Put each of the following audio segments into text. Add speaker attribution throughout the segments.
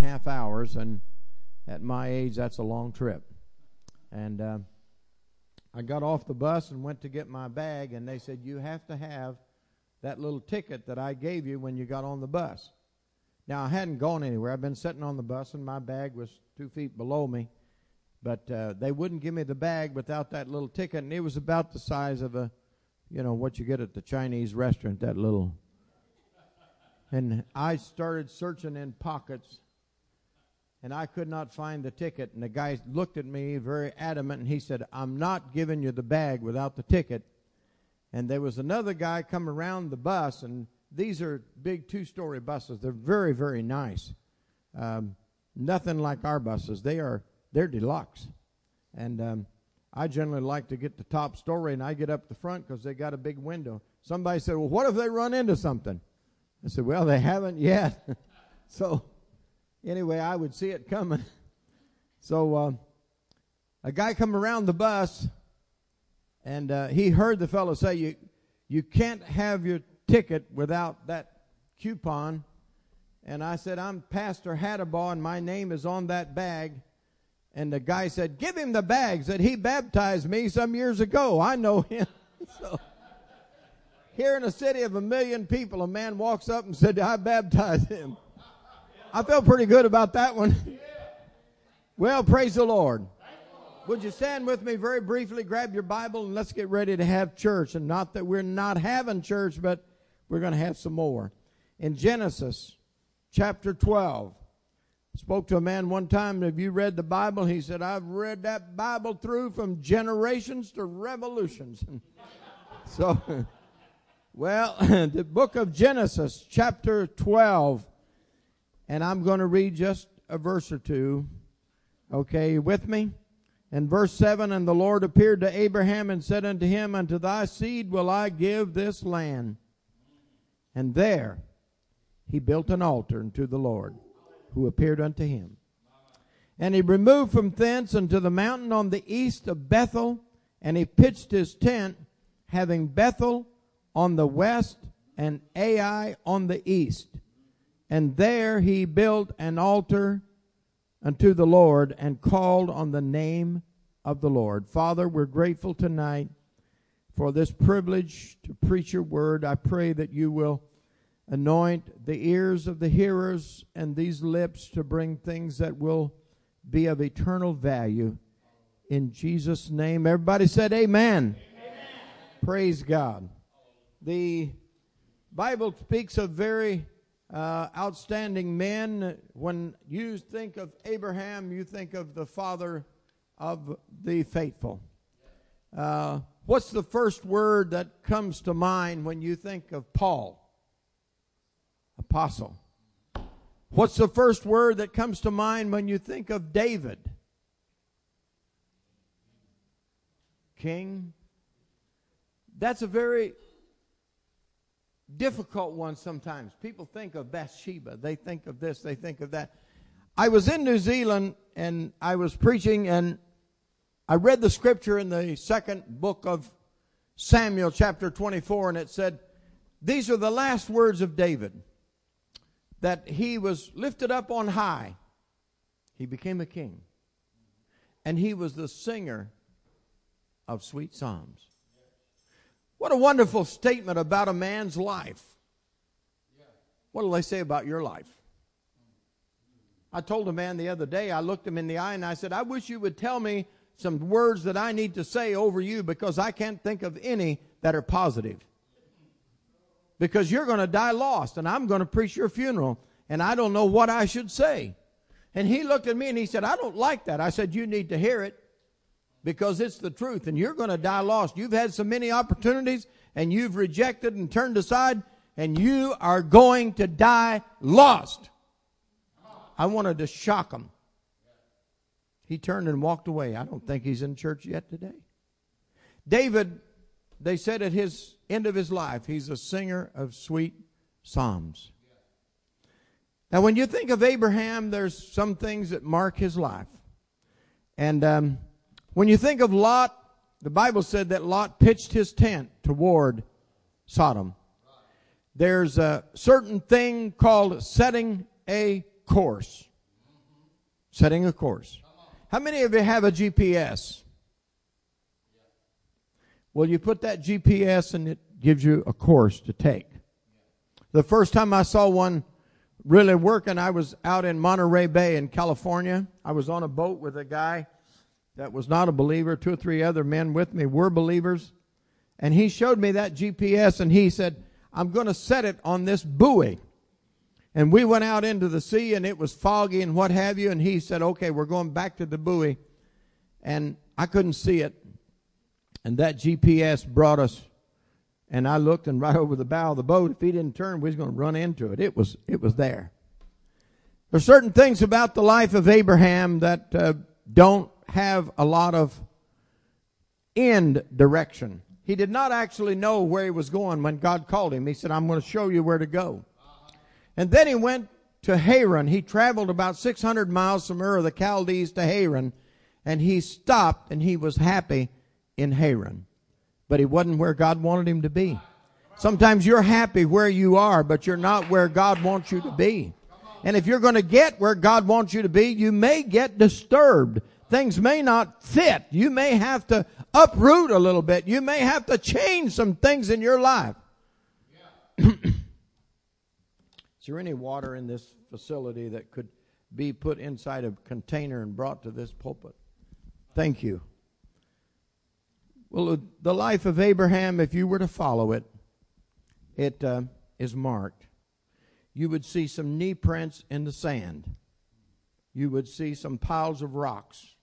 Speaker 1: a half hours, and at my age, that's a long trip. And uh, I got off the bus and went to get my bag, and they said, You have to have that little ticket that I gave you when you got on the bus. Now, I hadn't gone anywhere. I've been sitting on the bus, and my bag was two feet below me. But uh, they wouldn't give me the bag without that little ticket, and it was about the size of a, you know, what you get at the Chinese restaurant, that little. And I started searching in pockets, and I could not find the ticket. And the guy looked at me very adamant, and he said, I'm not giving you the bag without the ticket. And there was another guy come around the bus, and these are big two story buses. They're very, very nice. Um, nothing like our buses. They are they're deluxe. And um, I generally like to get the top story, and I get up the front because they got a big window. Somebody said, "Well, what if they run into something?" I said, "Well, they haven't yet." so anyway, I would see it coming. so uh, a guy come around the bus and uh, he heard the fellow say, "You you can't have your ticket without that coupon." And I said, "I'm Pastor Hattabaugh, and my name is on that bag." And the guy said, "Give him the bag." Said he baptized me some years ago. I know him. so here in a city of a million people, a man walks up and said, "I baptized him." I felt pretty good about that one. Well, praise the Lord. Would you stand with me very briefly? Grab your Bible and let's get ready to have church. And not that we're not having church, but we're going to have some more. In Genesis chapter 12, I spoke to a man one time. Have you read the Bible? He said, I've read that Bible through from generations to revolutions. so, well, the book of Genesis, chapter 12, and I'm going to read just a verse or two. Okay, with me? And verse 7 And the Lord appeared to Abraham and said unto him, Unto thy seed will I give this land. And there he built an altar unto the Lord, who appeared unto him. And he removed from thence unto the mountain on the east of Bethel, and he pitched his tent, having Bethel on the west and Ai on the east. And there he built an altar unto the Lord and called on the name of the Lord. Father, we're grateful tonight for this privilege to preach your word. I pray that you will anoint the ears of the hearers and these lips to bring things that will be of eternal value. In Jesus' name, everybody said amen. amen. Praise God. The Bible speaks of very uh, outstanding men. When you think of Abraham, you think of the father of the faithful. Uh, what's the first word that comes to mind when you think of Paul? Apostle. What's the first word that comes to mind when you think of David? King. That's a very difficult one sometimes. People think of Bathsheba. They think of this, they think of that. I was in New Zealand and I was preaching and I read the scripture in the second book of Samuel, chapter 24, and it said, These are the last words of David that he was lifted up on high. He became a king. And he was the singer of sweet psalms. What a wonderful statement about a man's life. What do they say about your life? I told a man the other day, I looked him in the eye and I said, I wish you would tell me some words that I need to say over you because I can't think of any that are positive. Because you're going to die lost and I'm going to preach your funeral and I don't know what I should say. And he looked at me and he said, I don't like that. I said, You need to hear it because it's the truth and you're going to die lost. You've had so many opportunities and you've rejected and turned aside and you are going to die lost. I wanted to shock him. He turned and walked away. I don't think he's in church yet today. David, they said at his end of his life, he's a singer of sweet psalms. Now, when you think of Abraham, there's some things that mark his life. And um, when you think of Lot, the Bible said that Lot pitched his tent toward Sodom. There's a certain thing called setting a course. Setting a course. How many of you have a GPS? Well, you put that GPS and it gives you a course to take. The first time I saw one really working, I was out in Monterey Bay in California. I was on a boat with a guy that was not a believer. Two or three other men with me were believers. And he showed me that GPS and he said, I'm going to set it on this buoy. And we went out into the sea and it was foggy and what have you. And he said, okay, we're going back to the buoy. And I couldn't see it. And that GPS brought us. And I looked and right over the bow of the boat, if he didn't turn, we was going to run into it. It was, it was there. There's certain things about the life of Abraham that uh, don't have a lot of end direction. He did not actually know where he was going when God called him. He said, I'm going to show you where to go. And then he went to Haran. He traveled about 600 miles from Ur of the Chaldees to Haran, and he stopped and he was happy in Haran. But he wasn't where God wanted him to be. Sometimes you're happy where you are, but you're not where God wants you to be. And if you're going to get where God wants you to be, you may get disturbed. Things may not fit. You may have to uproot a little bit. You may have to change some things in your life. Yeah. Is there any water in this facility that could be put inside a container and brought to this pulpit? Thank you. Well, the life of Abraham, if you were to follow it, it uh, is marked. You would see some knee prints in the sand. You would see some piles of rocks.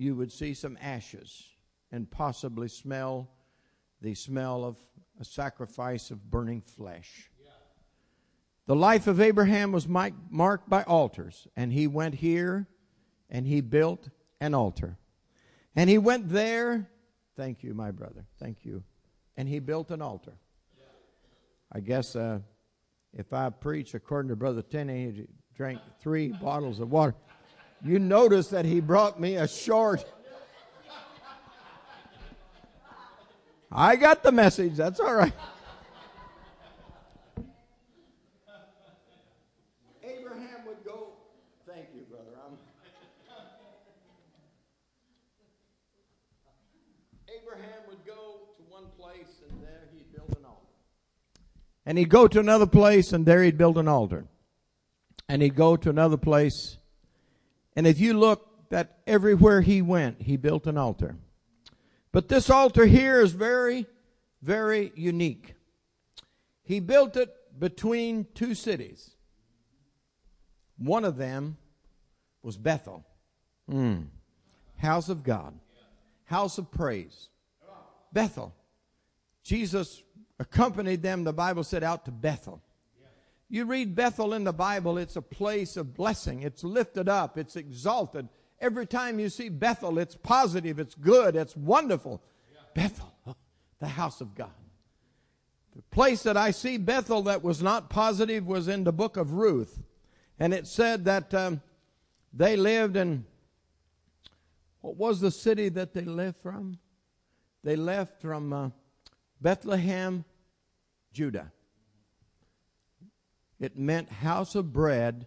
Speaker 1: You would see some ashes and possibly smell the smell of a sacrifice of burning flesh. The life of Abraham was marked by altars, and he went here and he built an altar. And he went there, thank you, my brother, thank you, and he built an altar. I guess uh, if I preach according to Brother Tenney, he drank three bottles of water. You notice that he brought me a short. I got the message, that's all right. Abraham would go. Thank you, brother. I'm... Abraham would go to one place, and there he'd build an altar. And he'd go to another place and there he'd build an altar. And he'd go to another place. And if you look that everywhere he went, he built an altar. But this altar here is very, very unique. He built it between two cities. One of them was Bethel. Mm. House of God. House of praise. Bethel. Jesus accompanied them, the Bible said, out to Bethel. You read Bethel in the Bible, it's a place of blessing. It's lifted up, it's exalted. Every time you see Bethel, it's positive, it's good, it's wonderful. Bethel, the house of God. The place that I see Bethel that was not positive was in the book of Ruth. And it said that um, they lived in, what was the city that they left from? They left from uh, Bethlehem Judah. It meant house of bread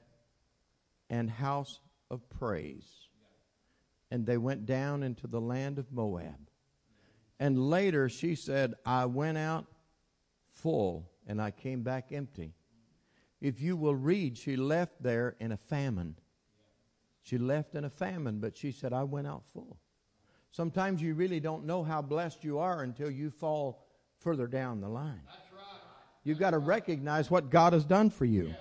Speaker 1: and house of praise. And they went down into the land of Moab. And later she said, I went out full and I came back empty. If you will read, she left there in a famine. She left in a famine, but she said, I went out full. Sometimes you really don't know how blessed you are until you fall further down the line. You've got to recognize what God has done for you.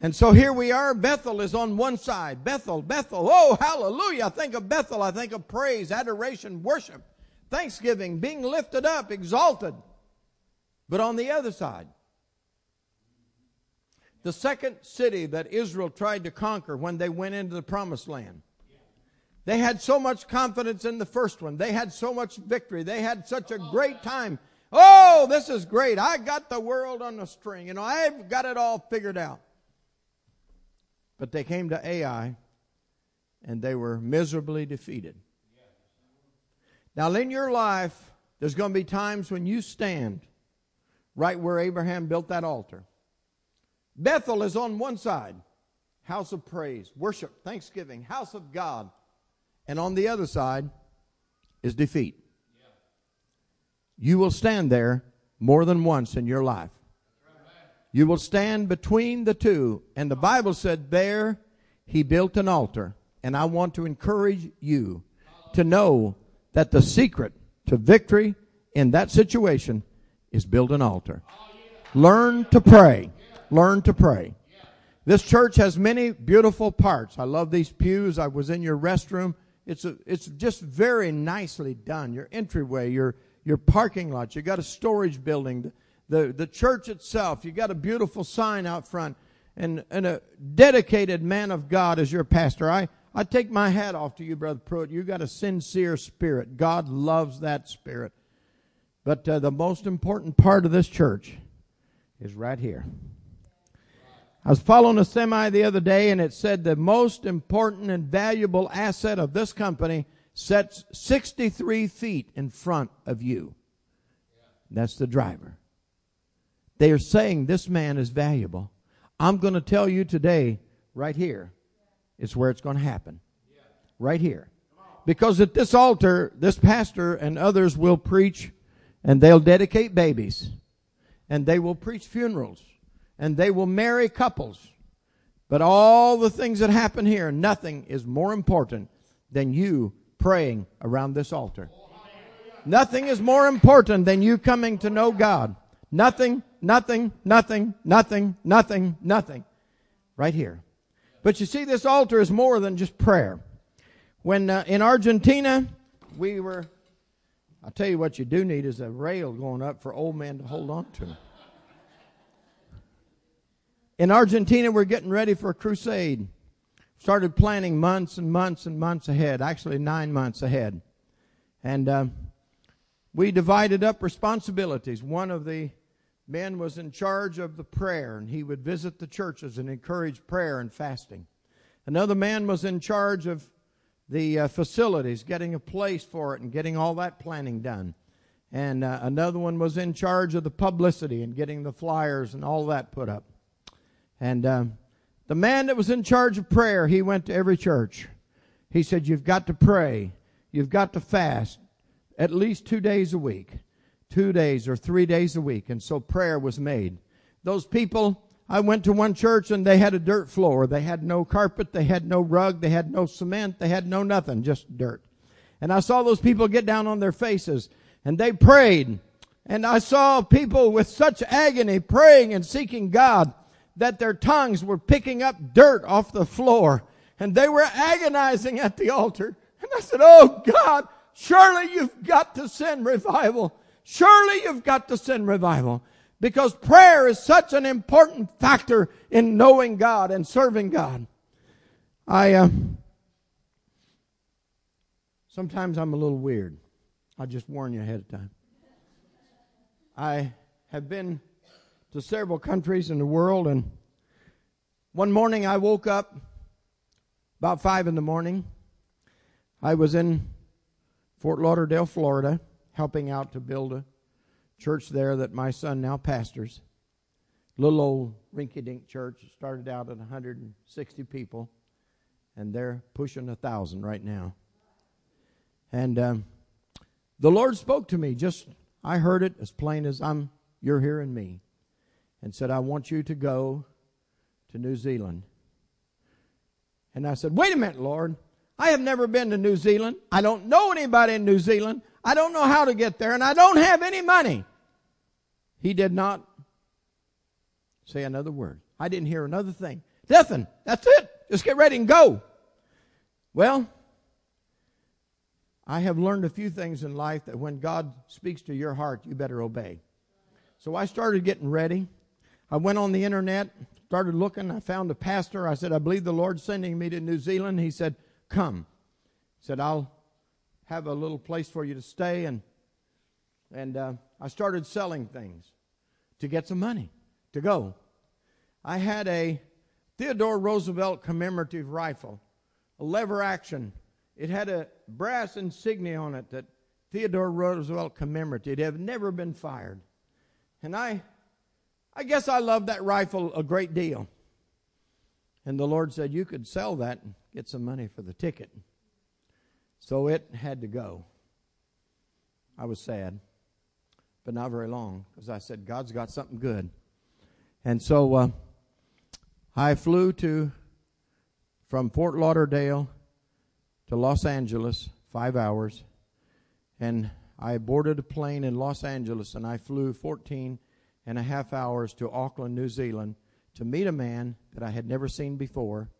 Speaker 1: And so here we are. Bethel is on one side. Bethel, Bethel. Oh, hallelujah. I think of Bethel. I think of praise, adoration, worship, thanksgiving, being lifted up, exalted. But on the other side, the second city that Israel tried to conquer when they went into the promised land. They had so much confidence in the first one. They had so much victory. They had such a great time Oh, this is great. I got the world on the string. You know, I've got it all figured out. But they came to Ai and they were miserably defeated. Now, in your life, there's going to be times when you stand right where Abraham built that altar. Bethel is on one side, house of praise, worship, thanksgiving, house of God. And on the other side is defeat. You will stand there more than once in your life. You will stand between the two. And the Bible said, There he built an altar. And I want to encourage you to know that the secret to victory in that situation is build an altar. Learn to pray. Learn to pray. This church has many beautiful parts. I love these pews. I was in your restroom. It's a, it's just very nicely done. Your entryway, your your parking lot. You got a storage building. The the church itself. You got a beautiful sign out front, and and a dedicated man of God as your pastor. I I take my hat off to you, brother Pruitt. You got a sincere spirit. God loves that spirit. But uh, the most important part of this church is right here. I was following a semi the other day and it said the most important and valuable asset of this company sets 63 feet in front of you. That's the driver. They are saying this man is valuable. I'm going to tell you today, right here, is where it's going to happen. Right here. Because at this altar, this pastor and others will preach and they'll dedicate babies and they will preach funerals and they will marry couples. But all the things that happen here, nothing is more important than you praying around this altar. Nothing is more important than you coming to know God. Nothing, nothing, nothing, nothing, nothing, nothing. Right here. But you see, this altar is more than just prayer. When uh, in Argentina, we were I'll tell you what you do need is a rail going up for old men to hold on to. In Argentina, we're getting ready for a crusade. Started planning months and months and months ahead, actually nine months ahead. And uh, we divided up responsibilities. One of the men was in charge of the prayer, and he would visit the churches and encourage prayer and fasting. Another man was in charge of the uh, facilities, getting a place for it, and getting all that planning done. And uh, another one was in charge of the publicity and getting the flyers and all that put up. And um, the man that was in charge of prayer, he went to every church. He said, You've got to pray. You've got to fast at least two days a week, two days or three days a week. And so prayer was made. Those people I went to one church and they had a dirt floor. They had no carpet. They had no rug. They had no cement. They had no nothing, just dirt. And I saw those people get down on their faces and they prayed. And I saw people with such agony praying and seeking God that their tongues were picking up dirt off the floor and they were agonizing at the altar. And I said, Oh God, surely you've got to send revival. Surely you've got to send revival. Because prayer is such an important factor in knowing God and serving God. I, uh, sometimes I'm a little weird. I'll just warn you ahead of time. I have been to several countries in the world, and one morning I woke up about five in the morning. I was in Fort Lauderdale, Florida, helping out to build a church there that my son now pastors. Little old rinky dink church. started out at 160 people, and they're pushing a thousand right now. And um, the Lord spoke to me. Just I heard it as plain as I'm. You're hearing me, and said, "I want you to go to New Zealand." And I said, "Wait a minute, Lord. I have never been to New Zealand. I don't know anybody in New Zealand. I don't know how to get there, and I don't have any money." He did not say another word. I didn't hear another thing. Nothing. That's it. Just get ready and go. Well, I have learned a few things in life that when God speaks to your heart, you better obey. So I started getting ready. I went on the internet, started looking. I found a pastor. I said, I believe the Lord's sending me to New Zealand. He said, Come. He said, I'll have a little place for you to stay. And, and uh, I started selling things to get some money to go. I had a Theodore Roosevelt commemorative rifle, a lever action. It had a brass insignia on it that Theodore Roosevelt commemorated. It had never been fired. And I, I guess I loved that rifle a great deal. And the Lord said, You could sell that and get some money for the ticket. So it had to go. I was sad, but not very long because I said, God's got something good. And so uh, I flew to from Fort Lauderdale to Los Angeles, five hours, and I boarded a plane in Los Angeles and I flew 14 and a half hours to Auckland, New Zealand to meet a man that I had never seen before,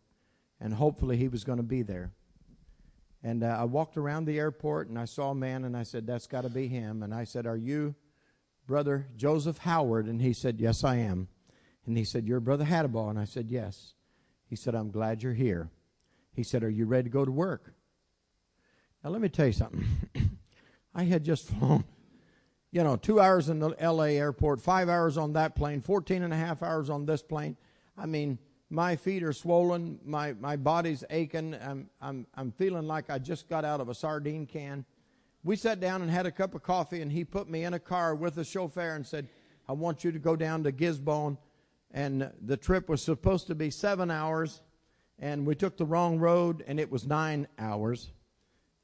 Speaker 1: and hopefully he was going to be there. And uh, I walked around the airport and I saw a man and I said, That's got to be him. And I said, Are you brother Joseph Howard? And he said, Yes, I am. And he said, You're brother Hattabaugh? And I said, Yes. He said, I'm glad you're here. He said, Are you ready to go to work? Now, let me tell you something. I had just flown, you know, two hours in the LA airport, five hours on that plane, 14 and a half hours on this plane. I mean, my feet are swollen, my, my body's aching. I'm, I'm, I'm feeling like I just got out of a sardine can. We sat down and had a cup of coffee, and he put me in a car with a chauffeur and said, I want you to go down to Gisborne. And the trip was supposed to be seven hours, and we took the wrong road, and it was nine hours.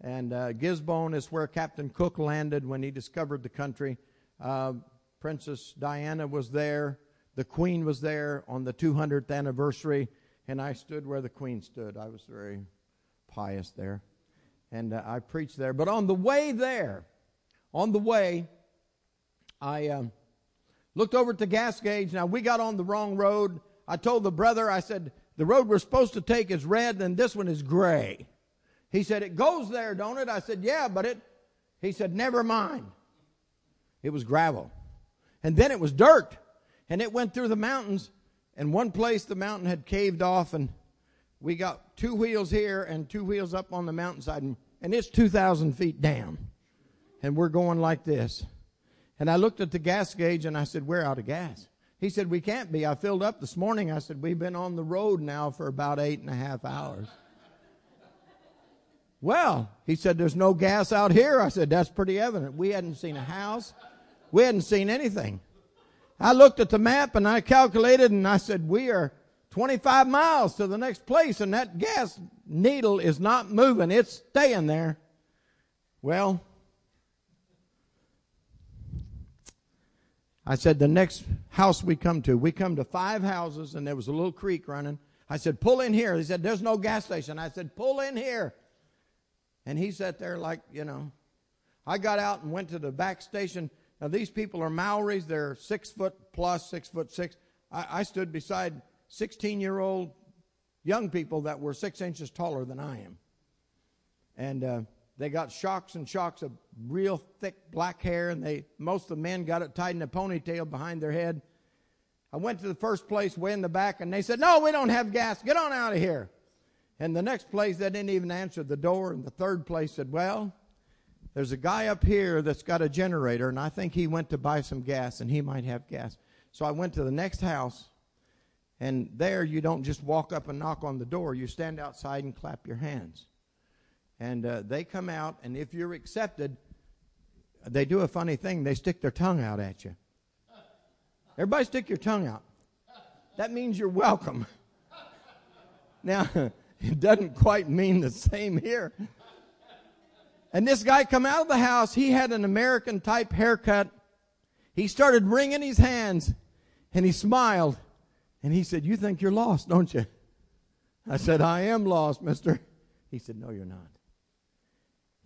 Speaker 1: And uh, Gisborne is where Captain Cook landed when he discovered the country. Uh, Princess Diana was there. The Queen was there on the 200th anniversary, and I stood where the Queen stood. I was very pious there. And uh, I preached there. But on the way there, on the way, I um, looked over at the gas gauge. Now, we got on the wrong road. I told the brother, I said, the road we're supposed to take is red, and this one is gray. He said, It goes there, don't it? I said, Yeah, but it, he said, Never mind. It was gravel. And then it was dirt. And it went through the mountains. And one place the mountain had caved off, and we got two wheels here and two wheels up on the mountainside. And, and it's 2,000 feet down. And we're going like this. And I looked at the gas gauge and I said, We're out of gas. He said, We can't be. I filled up this morning. I said, We've been on the road now for about eight and a half hours. Well, he said, There's no gas out here. I said, That's pretty evident. We hadn't seen a house, we hadn't seen anything. I looked at the map and I calculated and I said, We are 25 miles to the next place and that gas needle is not moving. It's staying there. Well, I said, The next house we come to, we come to five houses and there was a little creek running. I said, Pull in here. He said, There's no gas station. I said, Pull in here. And he sat there like, you know. I got out and went to the back station. Now, these people are Maoris. They're six foot plus, six foot six. I, I stood beside 16 year old young people that were six inches taller than I am. And uh, they got shocks and shocks of real thick black hair, and they most of the men got it tied in a ponytail behind their head. I went to the first place way in the back, and they said, No, we don't have gas. Get on out of here. And the next place, they didn't even answer the door. And the third place said, Well, there's a guy up here that's got a generator, and I think he went to buy some gas, and he might have gas. So I went to the next house, and there you don't just walk up and knock on the door. You stand outside and clap your hands. And uh, they come out, and if you're accepted, they do a funny thing. They stick their tongue out at you. Everybody stick your tongue out. That means you're welcome. Now, it doesn't quite mean the same here. And this guy come out of the house, he had an American type haircut. He started wringing his hands and he smiled and he said, You think you're lost, don't you? I said, I am lost, mister. He said, No, you're not.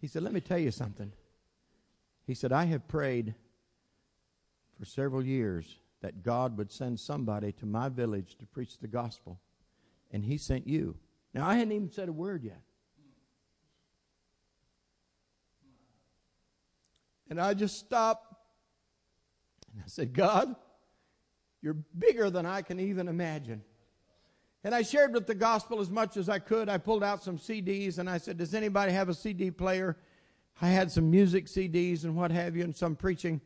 Speaker 1: He said, Let me tell you something. He said, I have prayed for several years that God would send somebody to my village to preach the gospel, and He sent you. Now, I hadn't even said a word yet. And I just stopped and I said, God, you're bigger than I can even imagine. And I shared with the gospel as much as I could. I pulled out some CDs and I said, Does anybody have a CD player? I had some music CDs and what have you, and some preaching.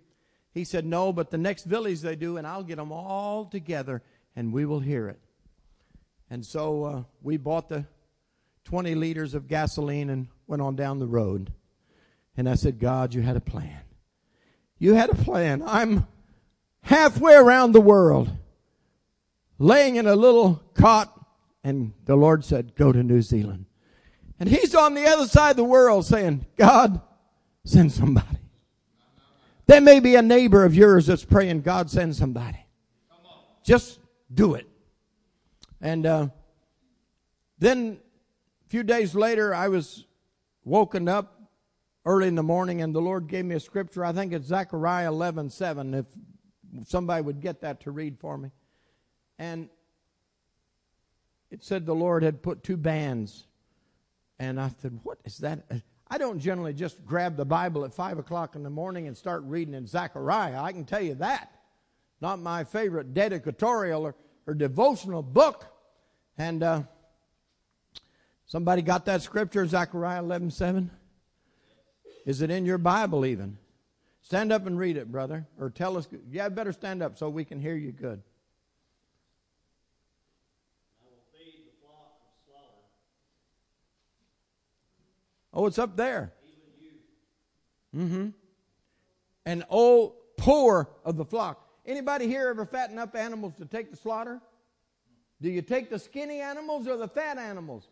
Speaker 1: He said, No, but the next village they do, and I'll get them all together and we will hear it. And so uh, we bought the 20 liters of gasoline and went on down the road. And I said, God, you had a plan. You had a plan. I'm halfway around the world, laying in a little cot and the Lord said, Go to New Zealand. And he's on the other side of the world saying, God, send somebody. There may be a neighbor of yours that's praying, God, send somebody. Just do it. And uh, then a few days later, I was woken up early in the morning, and the Lord gave me a scripture. I think it's Zechariah 11 7, if somebody would get that to read for me. And it said the Lord had put two bands. And I said, What is that? I don't generally just grab the Bible at 5 o'clock in the morning and start reading in Zechariah. I can tell you that. Not my favorite dedicatorial or, or devotional book. And uh, somebody got that scripture, Zechariah 11 7? Is it in your Bible even? Stand up and read it, brother. Or tell us. Yeah, better stand up so we can hear you good. I will feed the flock of slaughter. Oh, it's up there. Mm-hmm. And oh, poor of the flock. Anybody here ever fatten up animals to take to slaughter? Do you take the skinny animals or the fat animals?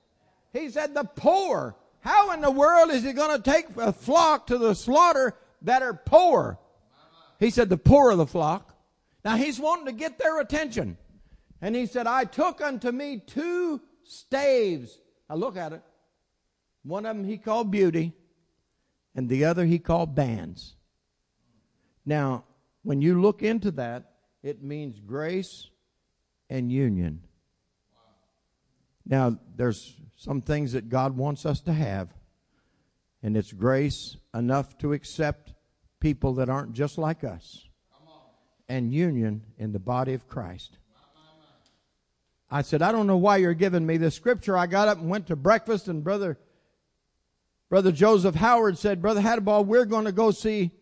Speaker 1: He said the poor. How in the world is he going to take a flock to the slaughter that are poor? He said the poor of the flock. Now he's wanting to get their attention. And he said, I took unto me two staves. Now look at it. One of them he called beauty, and the other he called bands. Now, when you look into that, it means grace and union. Now, there's some things that God wants us to have, and it's grace enough to accept people that aren't just like us, and union in the body of Christ. I said, I don't know why you're giving me this scripture. I got up and went to breakfast, and Brother Brother Joseph Howard said, Brother Hattabaugh, we're going to go see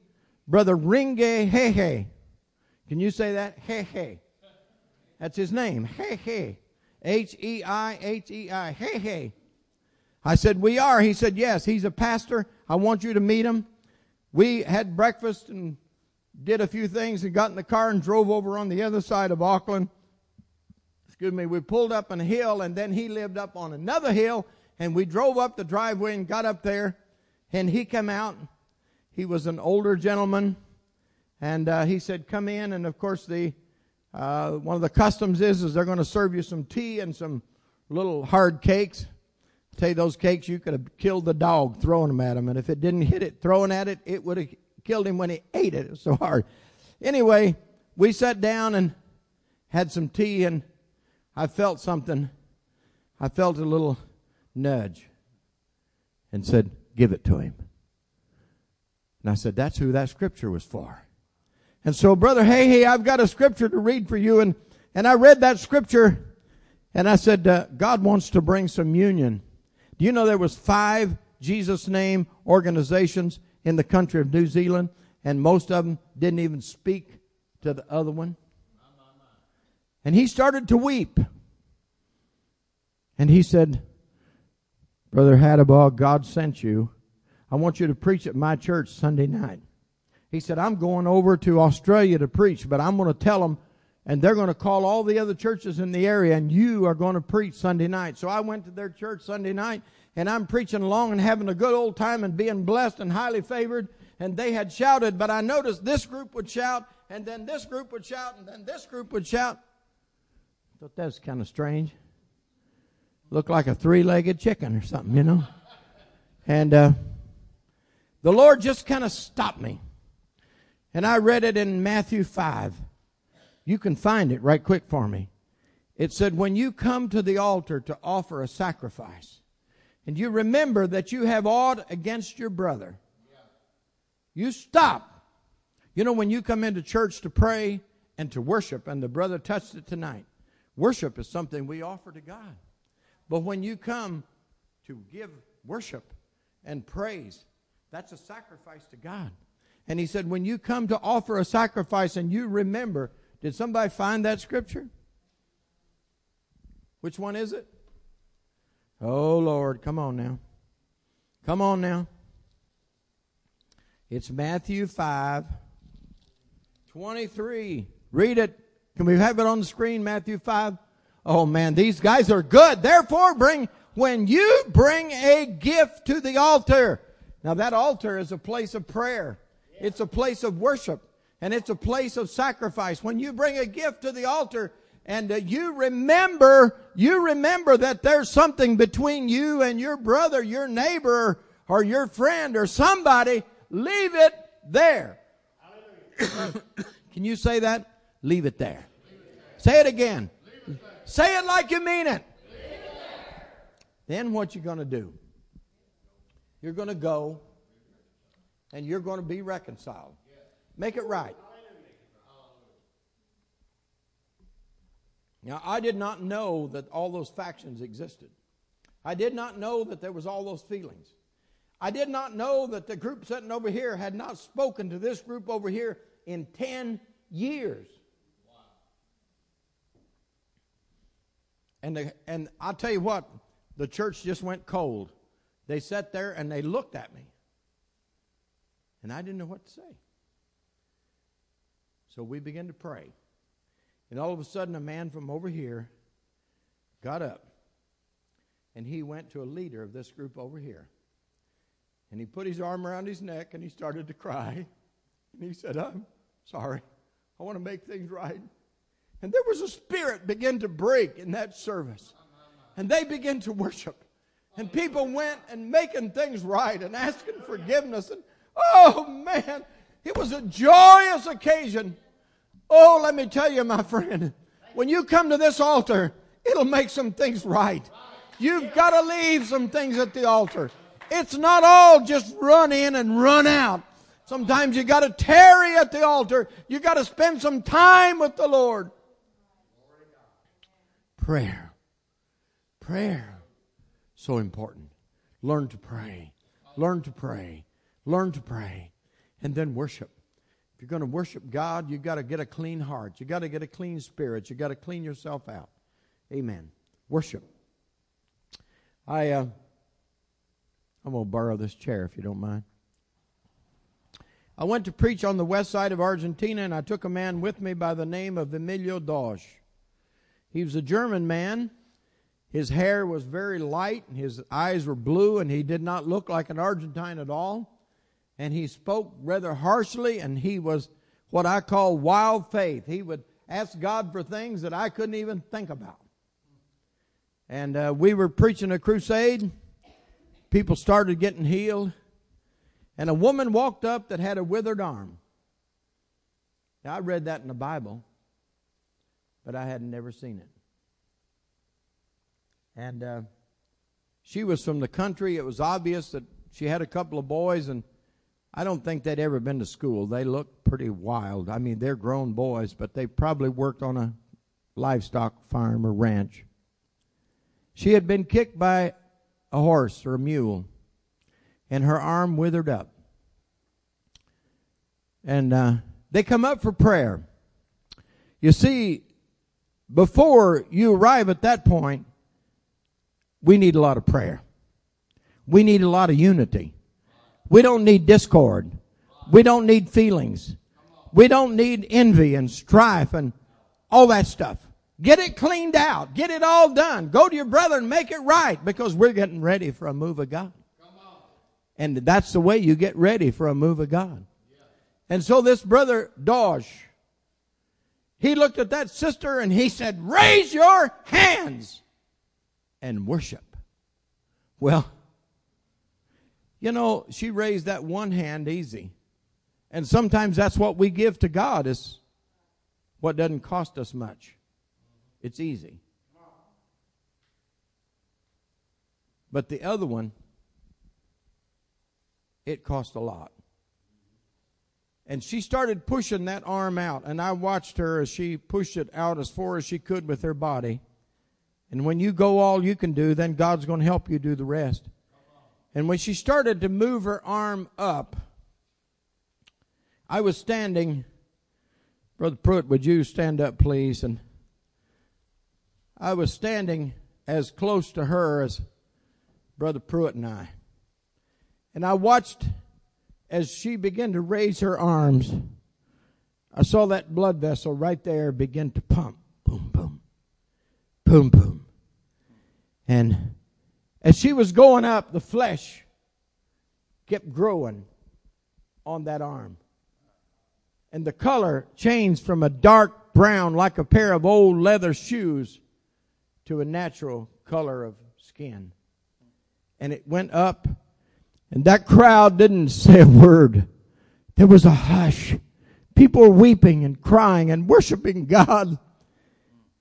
Speaker 1: Brother Ringe Heihei. Can you say that? Heihei. That's his name. Heihei. H E I H E I. Heihei. I said, We are. He said, Yes. He's a pastor. I want you to meet him. We had breakfast and did a few things and got in the car and drove over on the other side of Auckland. Excuse me. We pulled up on a hill and then he lived up on another hill and we drove up the driveway and got up there, and he came out. He was an older gentleman, and uh, he said, "Come in." And of course, the uh, one of the customs is is they're going to serve you some tea and some little hard cakes. I'll tell you those cakes, you could have killed the dog throwing them at him, and if it didn't hit it throwing at it, it would have killed him when he ate it. It was so hard. Anyway, we sat down and had some tea, and I felt something. I felt a little nudge and said, Give it to him. And I said, That's who that scripture was for. And so, brother, hey, hey, I've got a scripture to read for you. And, and I read that scripture and I said, uh, God wants to bring some union. Do you know there was five Jesus name organizations in the country of New Zealand and most of them didn't even speak to the other one? And he started to weep. And he said, Brother Hattabaugh, God sent you. I want you to preach at my church Sunday night. He said, I'm going over to Australia to preach, but I'm going to tell them, and they're going to call all the other churches in the area, and you are going to preach Sunday night. So I went to their church Sunday night, and I'm preaching along and having a good old time and being blessed and highly favored. And they had shouted, but I noticed this group would shout, and then this group would shout, and then this group would shout. I thought that was kind of strange looked like a three legged chicken or something, you know. And uh, the Lord just kind of stopped me. And I read it in Matthew 5. You can find it right quick for me. It said, When you come to the altar to offer a sacrifice, and you remember that you have aught against your brother, you stop. You know, when you come into church to pray and to worship, and the brother touched it tonight, worship is something we offer to God. But when you come to give worship and praise, that's a sacrifice to God. And he said, when you come to offer a sacrifice and you remember, did somebody find that scripture? Which one is it? Oh, Lord, come on now. Come on now. It's Matthew 5 23. Read it. Can we have it on the screen? Matthew 5 Oh man, these guys are good. Therefore bring, when you bring a gift to the altar. Now that altar is a place of prayer. It's a place of worship and it's a place of sacrifice. When you bring a gift to the altar and uh, you remember, you remember that there's something between you and your brother, your neighbor, or your friend or somebody, leave it there. Can you say that? Leave it there. Say it again. Say it like you mean it. Then what you're going to do? You're going to go and you're going to be reconciled. Make it right. Now, I did not know that all those factions existed. I did not know that there was all those feelings. I did not know that the group sitting over here had not spoken to this group over here in 10 years. And, the, and I'll tell you what, the church just went cold. They sat there and they looked at me. And I didn't know what to say. So we began to pray. And all of a sudden, a man from over here got up and he went to a leader of this group over here. And he put his arm around his neck and he started to cry. And he said, I'm sorry. I want to make things right. And there was a spirit begin to break in that service. And they began to worship. And people went and making things right and asking forgiveness. And oh man, it was a joyous occasion. Oh, let me tell you, my friend, when you come to this altar, it'll make some things right. You've got to leave some things at the altar. It's not all just run in and run out. Sometimes you got to tarry at the altar. You got to spend some time with the Lord. Prayer. Prayer. So important. Learn to pray. Learn to pray. Learn to pray. And then worship. If you're going to worship God, you've got to get a clean heart. You've got to get a clean spirit. You've got to clean yourself out. Amen. Worship. I, uh, I'm going to borrow this chair if you don't mind. I went to preach on the west side of Argentina, and I took a man with me by the name of Emilio Dosch. He was a German man. His hair was very light, and his eyes were blue, and he did not look like an Argentine at all. And he spoke rather harshly, and he was what I call wild faith. He would ask God for things that I couldn't even think about. And uh, we were preaching a crusade. People started getting healed. And a woman walked up that had a withered arm. Now, I read that in the Bible but I had never seen it. And uh, she was from the country. It was obvious that she had a couple of boys, and I don't think they'd ever been to school. They looked pretty wild. I mean, they're grown boys, but they probably worked on a livestock farm or ranch. She had been kicked by a horse or a mule, and her arm withered up. And uh, they come up for prayer. You see, before you arrive at that point, we need a lot of prayer. We need a lot of unity. We don't need discord. We don't need feelings. We don't need envy and strife and all that stuff. Get it cleaned out. Get it all done. Go to your brother and make it right because we're getting ready for a move of God. And that's the way you get ready for a move of God. And so this brother Dosh, he looked at that sister and he said, Raise your hands and worship. Well, you know, she raised that one hand easy. And sometimes that's what we give to God is what doesn't cost us much. It's easy. But the other one, it cost a lot. And she started pushing that arm out, and I watched her as she pushed it out as far as she could with her body. And when you go all you can do, then God's going to help you do the rest. And when she started to move her arm up, I was standing. Brother Pruitt, would you stand up, please? And I was standing as close to her as Brother Pruitt and I. And I watched as she began to raise her arms, I saw that blood vessel right there begin to pump. Boom, boom. boom, boom. And as she was going up, the flesh kept growing on that arm. And the color changed from a dark brown, like a pair of old leather shoes, to a natural color of skin. And it went up, and that crowd didn't say a word. There was a hush. People were weeping and crying and worshiping God.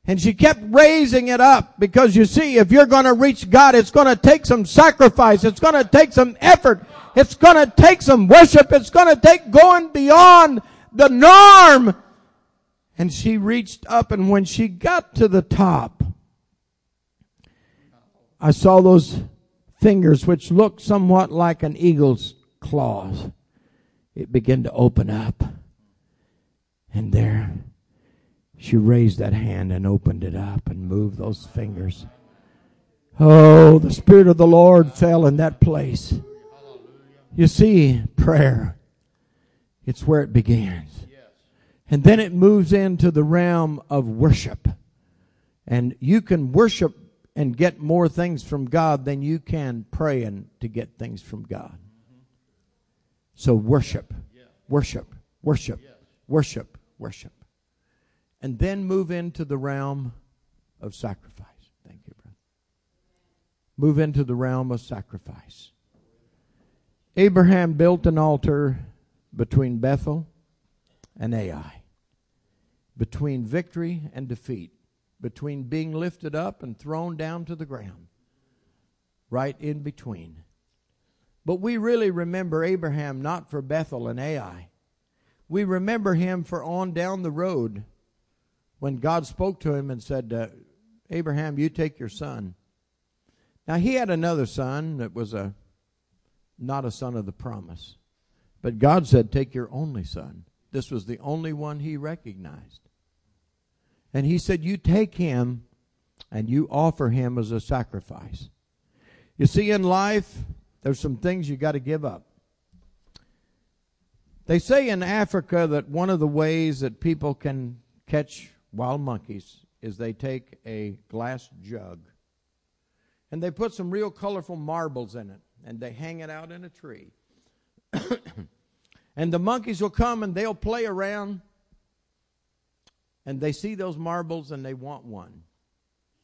Speaker 1: And she kept raising it up because you see, if you're going to reach God, it's going to take some sacrifice. It's going to take some effort. It's going to take some worship. It's going to take going beyond the norm. And she reached up and when she got to the top, I saw those fingers which looked somewhat like an eagle's claws. It began to open up. And there, she raised that hand and opened it up and moved those fingers. Oh, the Spirit of the Lord fell in that place. You see, prayer, it's where it begins. And then it moves into the realm of worship. And you can worship and get more things from God than you can praying to get things from God. So worship, worship, worship, worship, worship. And then move into the realm of sacrifice. Thank you, brother. Move into the realm of sacrifice. Abraham built an altar between Bethel and Ai, between victory and defeat, between being lifted up and thrown down to the ground, right in between. But we really remember Abraham not for Bethel and Ai. We remember him for on down the road when God spoke to him and said, uh, Abraham, you take your son. Now, he had another son that was a not a son of the promise. But God said, Take your only son. This was the only one he recognized. And he said, You take him and you offer him as a sacrifice. You see, in life, there's some things you got to give up. They say in Africa that one of the ways that people can catch wild monkeys is they take a glass jug and they put some real colorful marbles in it and they hang it out in a tree. and the monkeys will come and they'll play around and they see those marbles and they want one.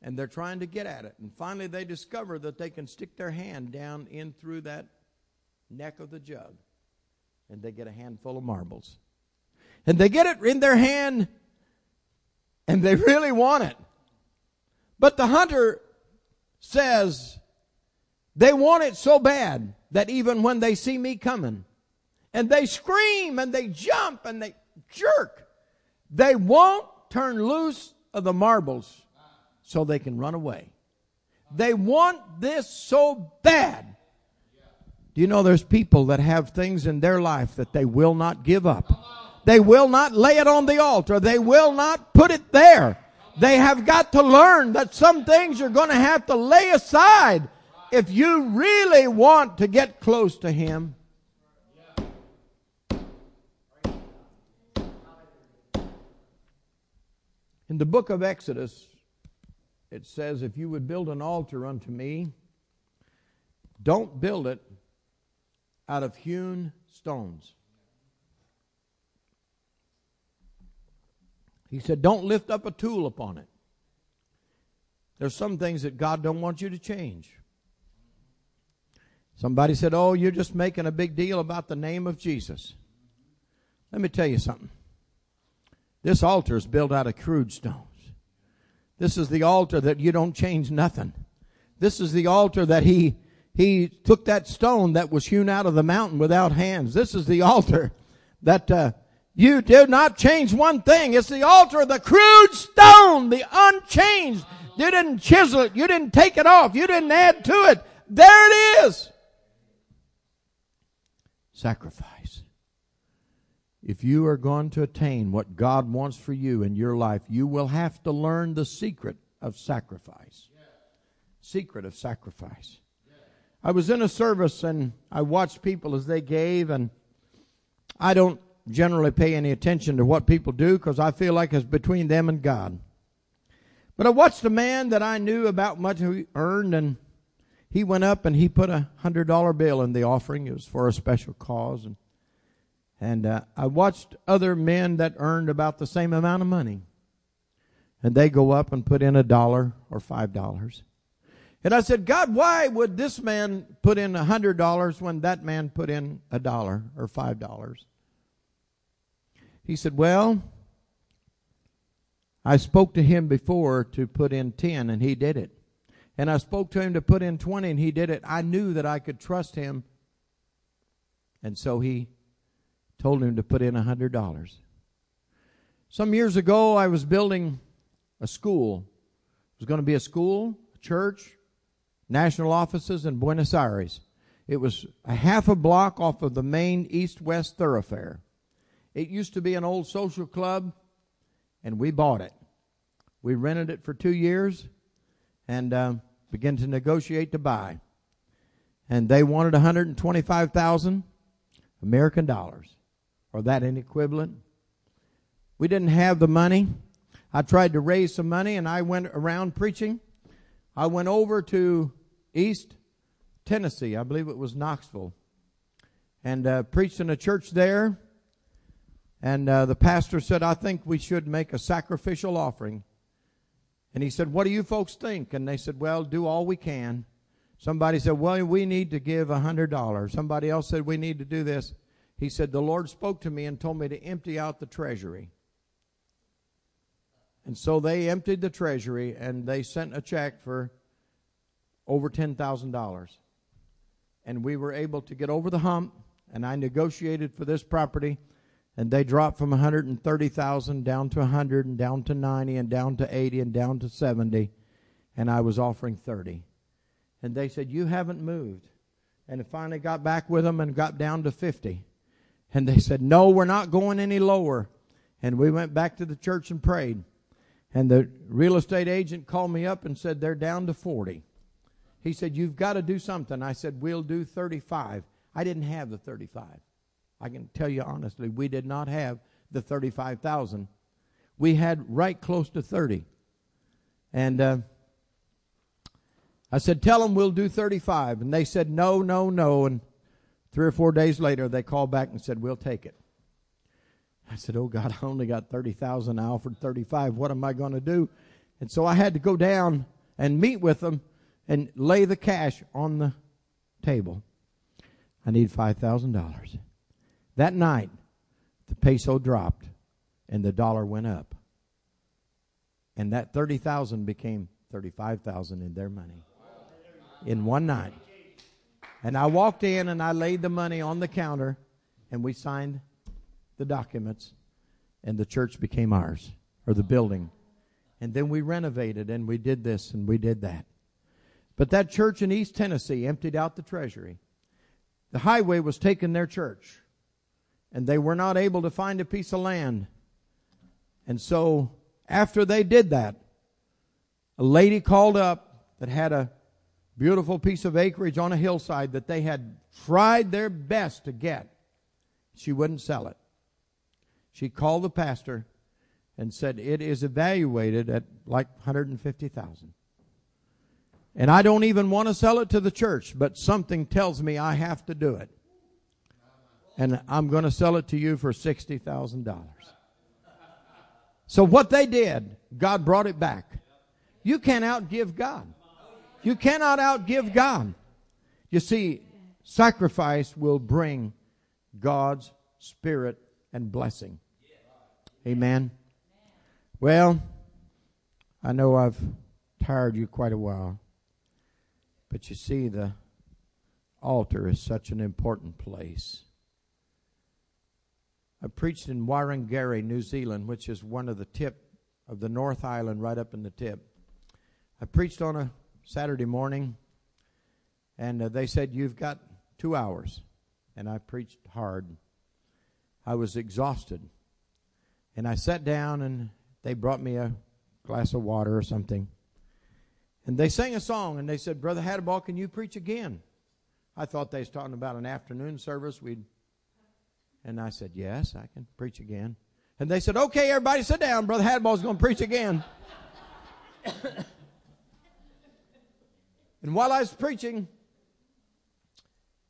Speaker 1: And they're trying to get at it. And finally they discover that they can stick their hand down in through that neck of the jug and they get a handful of marbles. And they get it in their hand and they really want it. But the hunter says, they want it so bad that even when they see me coming, and they scream and they jump and they jerk, they won't turn loose of the marbles so they can run away. They want this so bad. Do you know there's people that have things in their life that they will not give up? They will not lay it on the altar. They will not put it there. They have got to learn that some things you're going to have to lay aside if you really want to get close to Him, in the book of Exodus, it says, If you would build an altar unto me, don't build it out of hewn stones. He said, Don't lift up a tool upon it. There's some things that God don't want you to change. Somebody said, Oh, you're just making a big deal about the name of Jesus. Let me tell you something. This altar is built out of crude stones. This is the altar that you don't change nothing. This is the altar that he, he took that stone that was hewn out of the mountain without hands. This is the altar that, uh, you did not change one thing. It's the altar the crude stone, the unchanged. You didn't chisel it. You didn't take it off. You didn't add to it. There it is sacrifice. If you are going to attain what God wants for you in your life, you will have to learn the secret of sacrifice. Secret of sacrifice. I was in a service and I watched people as they gave, and I don't generally pay any attention to what people do because I feel like it's between them and God. But I watched a man that I knew about much he earned, and he went up and he put a hundred dollar bill in the offering. It was for a special cause, and and uh, I watched other men that earned about the same amount of money, and they go up and put in a dollar or five dollars. And I said, God, why would this man put in a hundred dollars when that man put in a dollar or five dollars? He said, Well, I spoke to him before to put in 10 and he did it. And I spoke to him to put in 20 and he did it. I knew that I could trust him. And so he told him to put in a $100. Some years ago, I was building a school. It was going to be a school, a church, national offices in Buenos Aires. It was a half a block off of the main east west thoroughfare. It used to be an old social club and we bought it. We rented it for two years and uh, began to negotiate to buy. And they wanted 125,000 American dollars, or that in equivalent. We didn't have the money. I tried to raise some money, and I went around preaching. I went over to East Tennessee, I believe it was Knoxville, and uh, preached in a church there. And uh, the pastor said, I think we should make a sacrificial offering. And he said, What do you folks think? And they said, Well, do all we can. Somebody said, Well, we need to give a $100. Somebody else said, We need to do this. He said, The Lord spoke to me and told me to empty out the treasury. And so they emptied the treasury and they sent a check for over $10,000. And we were able to get over the hump, and I negotiated for this property and they dropped from 130,000 down to 100 and down to 90 and down to 80 and down to 70 and I was offering 30 and they said you haven't moved. And it finally got back with them and got down to 50 and they said no we're not going any lower. And we went back to the church and prayed. And the real estate agent called me up and said they're down to 40 he said you've got to do something. I said we'll do 35 I didn't have the 35 I can tell you honestly, we did not have the 35,000. We had right close to 30. And uh, I said, Tell them we'll do 35. And they said, No, no, no. And three or four days later, they called back and said, We'll take it. I said, Oh God, I only got 30,000. I offered 35. What am I going to do? And so I had to go down and meet with them and lay the cash on the table. I need $5,000. That night, the peso dropped and the dollar went up. And that 30,000 became 35,000 in their money in one night. And I walked in and I laid the money on the counter and we signed the documents and the church became ours or the building. And then we renovated and we did this and we did that. But that church in East Tennessee emptied out the treasury. The highway was taking their church and they were not able to find a piece of land. And so after they did that, a lady called up that had a beautiful piece of acreage on a hillside that they had tried their best to get. She wouldn't sell it. She called the pastor and said it is evaluated at like 150,000. And I don't even want to sell it to the church, but something tells me I have to do it and I'm going to sell it to you for $60,000. So what they did, God brought it back. You can't outgive God. You cannot outgive God. You see, sacrifice will bring God's spirit and blessing. Amen. Well, I know I've tired you quite a while, but you see, the altar is such an important place. I preached in Whangarei, New Zealand, which is one of the tip of the North Island, right up in the tip. I preached on a Saturday morning, and uh, they said, You've got two hours. And I preached hard. I was exhausted. And I sat down, and they brought me a glass of water or something. And they sang a song, and they said, Brother Hattabaugh, can you preach again? I thought they was talking about an afternoon service. We'd and I said, Yes, I can preach again. And they said, Okay, everybody sit down. Brother Hattabaugh's going to preach again. and while I was preaching,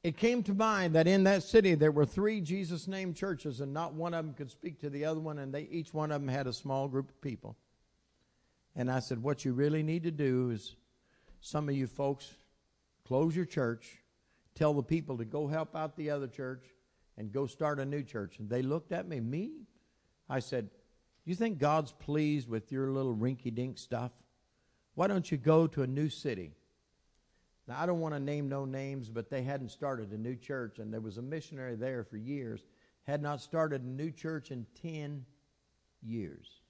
Speaker 1: it came to mind that in that city there were three Jesus name churches, and not one of them could speak to the other one, and they each one of them had a small group of people. And I said, What you really need to do is some of you folks close your church, tell the people to go help out the other church, and go start a new church. And they looked at me, me? I said, You think God's pleased with your little rinky dink stuff? Why don't you go to a new city? Now, I don't want to name no names, but they hadn't started a new church, and there was a missionary there for years, had not started a new church in 10 years.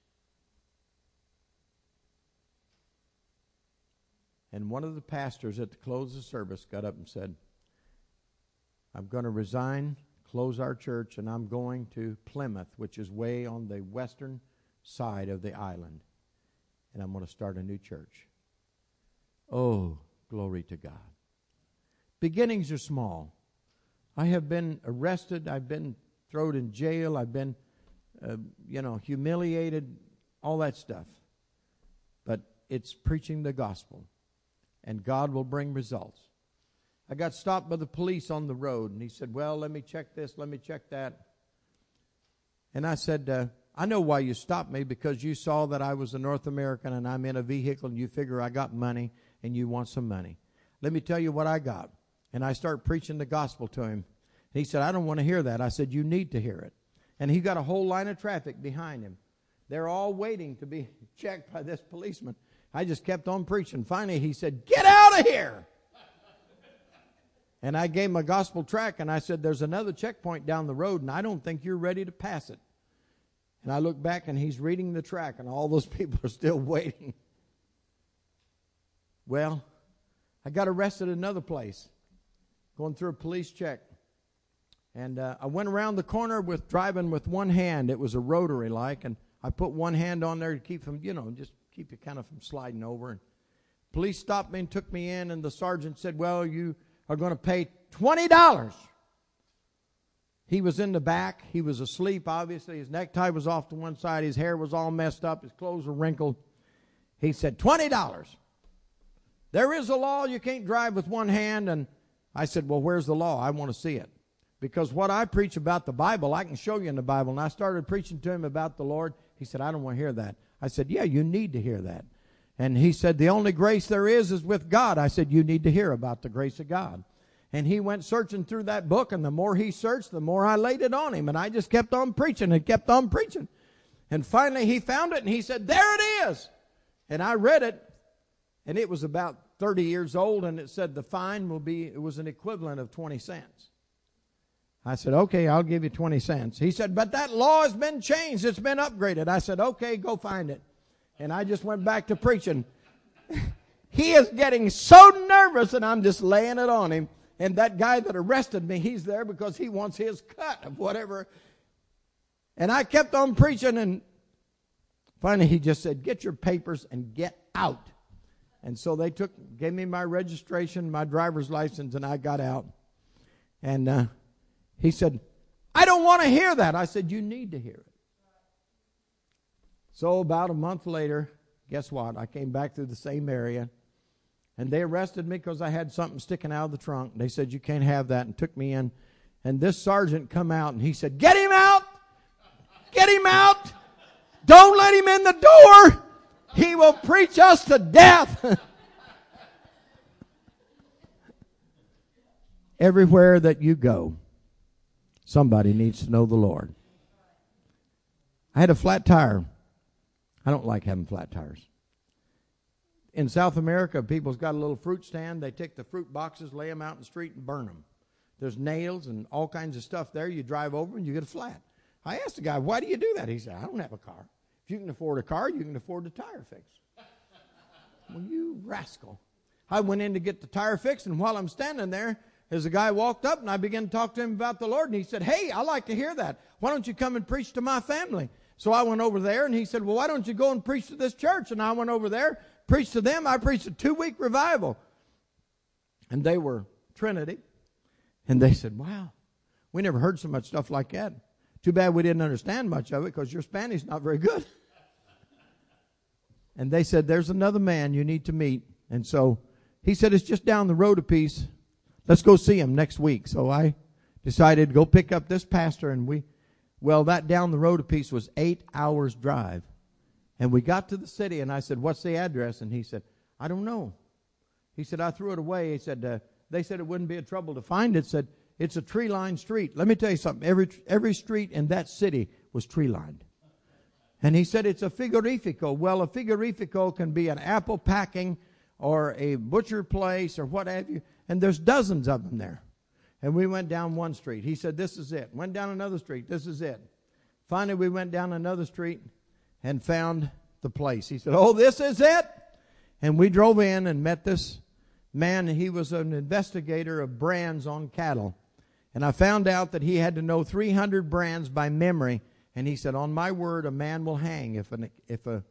Speaker 1: And one of the pastors at the close of the service got up and said, I'm going to resign, close our church, and I'm going to Plymouth, which is way on the western side of the island, and I'm going to start a new church. Oh, Glory to God. Beginnings are small. I have been arrested. I've been thrown in jail. I've been, uh, you know, humiliated, all that stuff. But it's preaching the gospel, and God will bring results. I got stopped by the police on the road, and he said, Well, let me check this, let me check that. And I said, uh, I know why you stopped me because you saw that I was a North American and I'm in a vehicle and you figure I got money and you want some money. Let me tell you what I got. And I start preaching the gospel to him. He said, I don't want to hear that. I said, You need to hear it. And he got a whole line of traffic behind him. They're all waiting to be checked by this policeman. I just kept on preaching. Finally, he said, Get out of here! And I gave him a gospel track and I said, There's another checkpoint down the road and I don't think you're ready to pass it. And I look back and he's reading the track and all those people are still waiting. Well, I got arrested another place, going through a police check. And uh, I went around the corner with driving with one hand. It was a rotary like, and I put one hand on there to keep from, you know, just keep you kind of from sliding over. And police stopped me and took me in, and the sergeant said, "Well, you are going to pay twenty dollars." He was in the back. He was asleep. Obviously, his necktie was off to one side. His hair was all messed up. His clothes were wrinkled. He said, twenty dollars. There is a law you can't drive with one hand. And I said, Well, where's the law? I want to see it. Because what I preach about the Bible, I can show you in the Bible. And I started preaching to him about the Lord. He said, I don't want to hear that. I said, Yeah, you need to hear that. And he said, The only grace there is is with God. I said, You need to hear about the grace of God. And he went searching through that book, and the more he searched, the more I laid it on him. And I just kept on preaching and kept on preaching. And finally he found it and he said, There it is. And I read it, and it was about 30 years old and it said the fine will be, it was an equivalent of 20 cents. I said, okay, I'll give you 20 cents. He said, but that law has been changed. It's been upgraded. I said, okay, go find it. And I just went back to preaching. he is getting so nervous and I'm just laying it on him. And that guy that arrested me, he's there because he wants his cut of whatever. And I kept on preaching and finally he just said, get your papers and get out. And so they took, gave me my registration, my driver's license, and I got out. And uh, he said, I don't want to hear that. I said, You need to hear it. So about a month later, guess what? I came back through the same area. And they arrested me because I had something sticking out of the trunk. They said, You can't have that, and took me in. And this sergeant come out and he said, Get him out! Get him out! Don't let him in the door! He will preach us to death. Everywhere that you go, somebody needs to know the Lord. I had a flat tire. I don't like having flat tires. In South America, people's got a little fruit stand. They take the fruit boxes, lay them out in the street, and burn them. There's nails and all kinds of stuff there. You drive over and you get a flat. I asked the guy, why do you do that? He said, I don't have a car. If you can afford a car, you can afford the tire fix. well, you rascal. I went in to get the tire fixed, and while I'm standing there, as a guy walked up and I began to talk to him about the Lord, and he said, Hey, I like to hear that. Why don't you come and preach to my family? So I went over there and he said, Well, why don't you go and preach to this church? And I went over there, preached to them. I preached a two week revival. And they were Trinity. And they said, Wow, we never heard so much stuff like that. Too bad we didn't understand much of it because your Spanish is not very good. and they said, There's another man you need to meet. And so he said, It's just down the road a piece. Let's go see him next week. So I decided to go pick up this pastor, and we, well, that down the road a piece was eight hours drive. And we got to the city, and I said, What's the address? And he said, I don't know. He said, I threw it away. He said, uh, They said it wouldn't be a trouble to find it. Said, It's a tree lined street. Let me tell you something. Every, every street in that city was tree lined. And he said, It's a frigorifico. Well, a frigorifico can be an apple packing or a butcher place or what have you. And there's dozens of them there. And we went down one street. He said, This is it. Went down another street. This is it. Finally, we went down another street and found the place. He said, Oh, this is it. And we drove in and met this man. He was an investigator of brands on cattle. And I found out that he had to know 300 brands by memory. And he said, On my word, a man will hang if an, if a,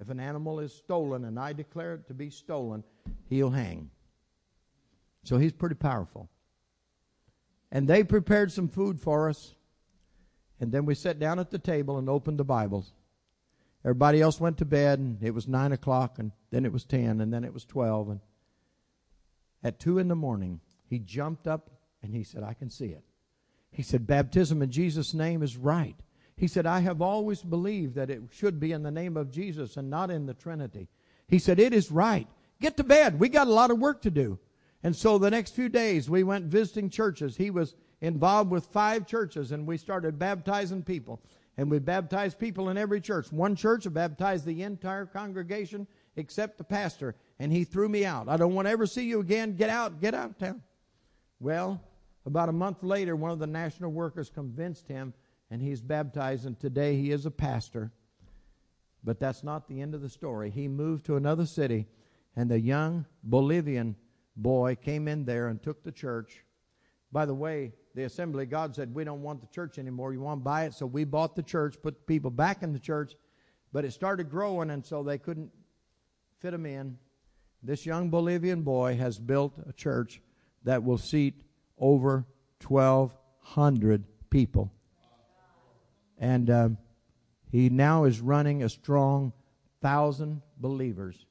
Speaker 1: if an animal is stolen and I declare it to be stolen, he'll hang. So he's pretty powerful. And they prepared some food for us. And then we sat down at the table and opened the Bibles. Everybody else went to bed, and it was 9 o'clock, and then it was 10, and then it was 12. And at 2 in the morning, he jumped up and he said, I can see it. He said, Baptism in Jesus' name is right. He said, I have always believed that it should be in the name of Jesus and not in the Trinity. He said, It is right. Get to bed. We got a lot of work to do. And so the next few days, we went visiting churches. He was involved with five churches, and we started baptizing people. And we baptized people in every church. One church baptized the entire congregation except the pastor, and he threw me out. I don't want to ever see you again. Get out, get out of town. Well, about a month later, one of the national workers convinced him, and he's baptized, and today he is a pastor. But that's not the end of the story. He moved to another city, and the young Bolivian boy came in there and took the church. By the way, the assembly, God said, We don't want the church anymore. You want to buy it? So we bought the church, put the people back in the church, but it started growing, and so they couldn't fit them in. This young Bolivian boy has built a church that will seat over 1,200 people. And um, he now is running a strong thousand believers.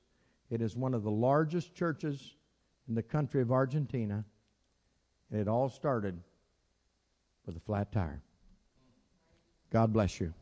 Speaker 1: It is one of the largest churches in the country of Argentina. And it all started with a flat tire. God bless you.